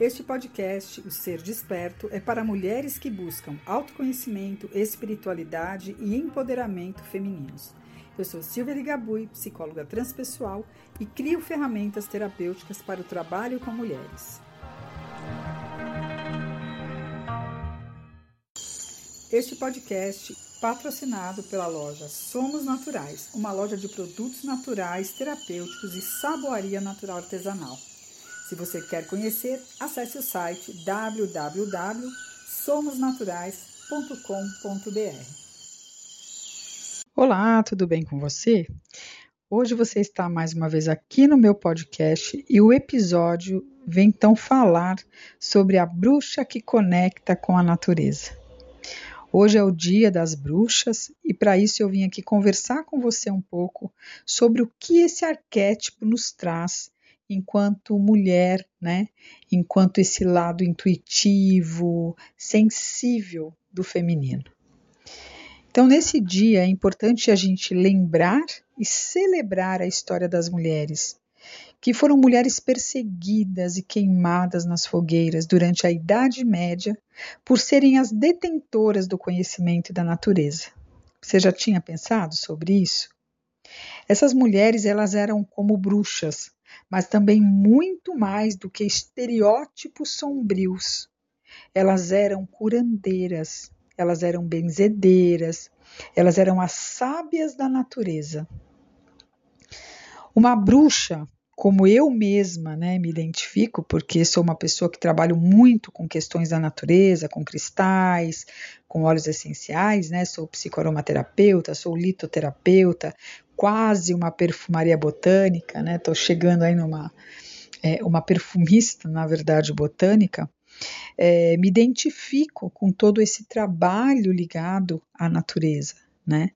Este podcast, O Ser Desperto, é para mulheres que buscam autoconhecimento, espiritualidade e empoderamento femininos. Eu sou Silvia Ligabui, psicóloga transpessoal e crio ferramentas terapêuticas para o trabalho com mulheres. Este podcast patrocinado pela loja Somos Naturais, uma loja de produtos naturais, terapêuticos e saboaria natural artesanal. Se você quer conhecer, acesse o site www.somosnaturais.com.br. Olá, tudo bem com você? Hoje você está mais uma vez aqui no meu podcast e o episódio vem então falar sobre a bruxa que conecta com a natureza. Hoje é o dia das bruxas e para isso eu vim aqui conversar com você um pouco sobre o que esse arquétipo nos traz enquanto mulher, né? Enquanto esse lado intuitivo, sensível do feminino. Então, nesse dia é importante a gente lembrar e celebrar a história das mulheres, que foram mulheres perseguidas e queimadas nas fogueiras durante a Idade Média por serem as detentoras do conhecimento da natureza. Você já tinha pensado sobre isso? Essas mulheres, elas eram como bruxas, mas também muito mais do que estereótipos sombrios. Elas eram curandeiras, elas eram benzedeiras, elas eram as sábias da natureza. Uma bruxa, como eu mesma né, me identifico, porque sou uma pessoa que trabalho muito com questões da natureza, com cristais, com óleos essenciais, né, sou psicoaromaterapeuta, sou litoterapeuta, quase uma perfumaria botânica, né, estou chegando aí numa é, uma perfumista, na verdade, botânica, é, me identifico com todo esse trabalho ligado à natureza, né?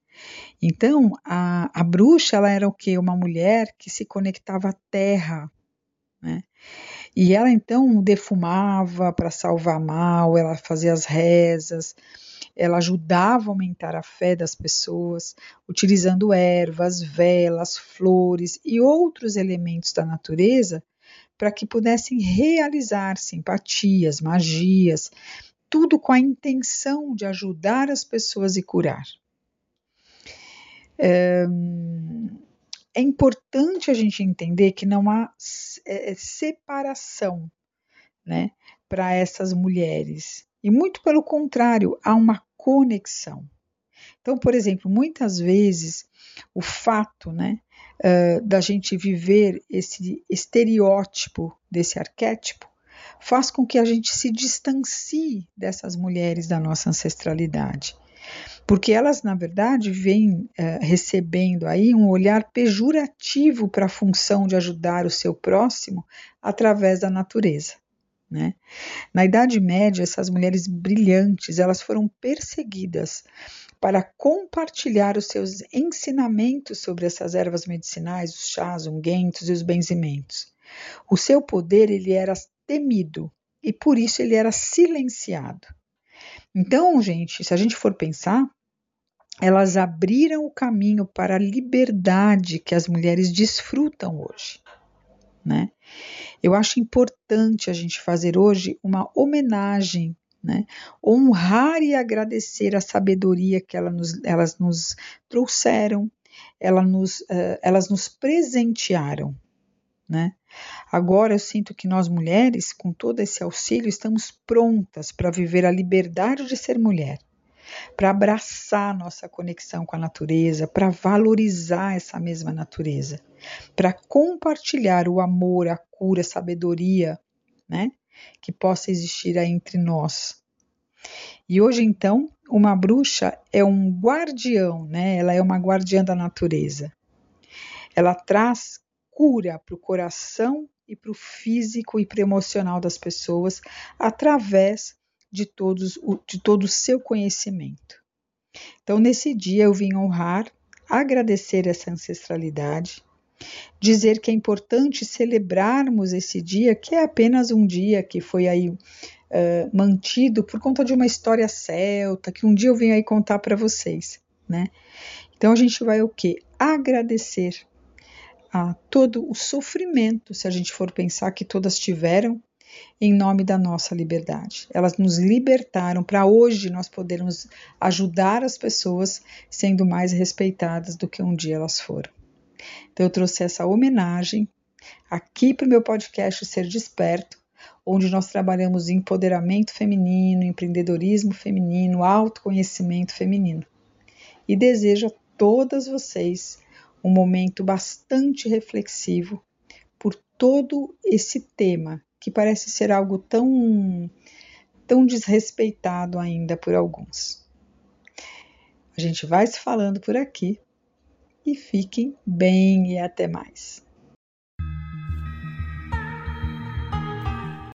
Então, a, a bruxa, ela era o quê? Uma mulher que se conectava à terra, né? E ela, então, defumava para salvar mal, ela fazia as rezas, ela ajudava a aumentar a fé das pessoas, utilizando ervas, velas, flores e outros elementos da natureza para que pudessem realizar simpatias, magias, tudo com a intenção de ajudar as pessoas e curar. É, é importante a gente entender que não há é, separação né, para essas mulheres. E muito pelo contrário, há uma conexão. Então, por exemplo, muitas vezes o fato né, uh, da gente viver esse estereótipo desse arquétipo faz com que a gente se distancie dessas mulheres da nossa ancestralidade porque elas, na verdade, vêm é, recebendo aí um olhar pejorativo para a função de ajudar o seu próximo através da natureza. Né? Na Idade Média, essas mulheres brilhantes elas foram perseguidas para compartilhar os seus ensinamentos sobre essas ervas medicinais, os chás, ungüentos e os benzimentos. O seu poder ele era temido e por isso ele era silenciado. Então, gente, se a gente for pensar, elas abriram o caminho para a liberdade que as mulheres desfrutam hoje, né? Eu acho importante a gente fazer hoje uma homenagem, né? Honrar e agradecer a sabedoria que elas nos, elas nos trouxeram, elas nos, uh, elas nos presentearam, né? Agora eu sinto que nós mulheres, com todo esse auxílio, estamos prontas para viver a liberdade de ser mulher, para abraçar nossa conexão com a natureza, para valorizar essa mesma natureza, para compartilhar o amor, a cura, a sabedoria, né, que possa existir aí entre nós. E hoje então, uma bruxa é um guardião, né? Ela é uma guardiã da natureza. Ela traz cura para o coração e para o físico e para o emocional das pessoas através de, todos, de todo o seu conhecimento. Então, nesse dia, eu vim honrar, agradecer essa ancestralidade, dizer que é importante celebrarmos esse dia, que é apenas um dia que foi aí uh, mantido por conta de uma história celta, que um dia eu vim aí contar para vocês, né? Então a gente vai o que? Agradecer a todo o sofrimento, se a gente for pensar que todas tiveram, em nome da nossa liberdade. Elas nos libertaram para hoje nós podermos ajudar as pessoas sendo mais respeitadas do que um dia elas foram. Então eu trouxe essa homenagem aqui para o meu podcast Ser Desperto, onde nós trabalhamos empoderamento feminino, empreendedorismo feminino, autoconhecimento feminino. E desejo a todas vocês um momento bastante reflexivo por todo esse tema que parece ser algo tão tão desrespeitado ainda por alguns. A gente vai se falando por aqui e fiquem bem e até mais.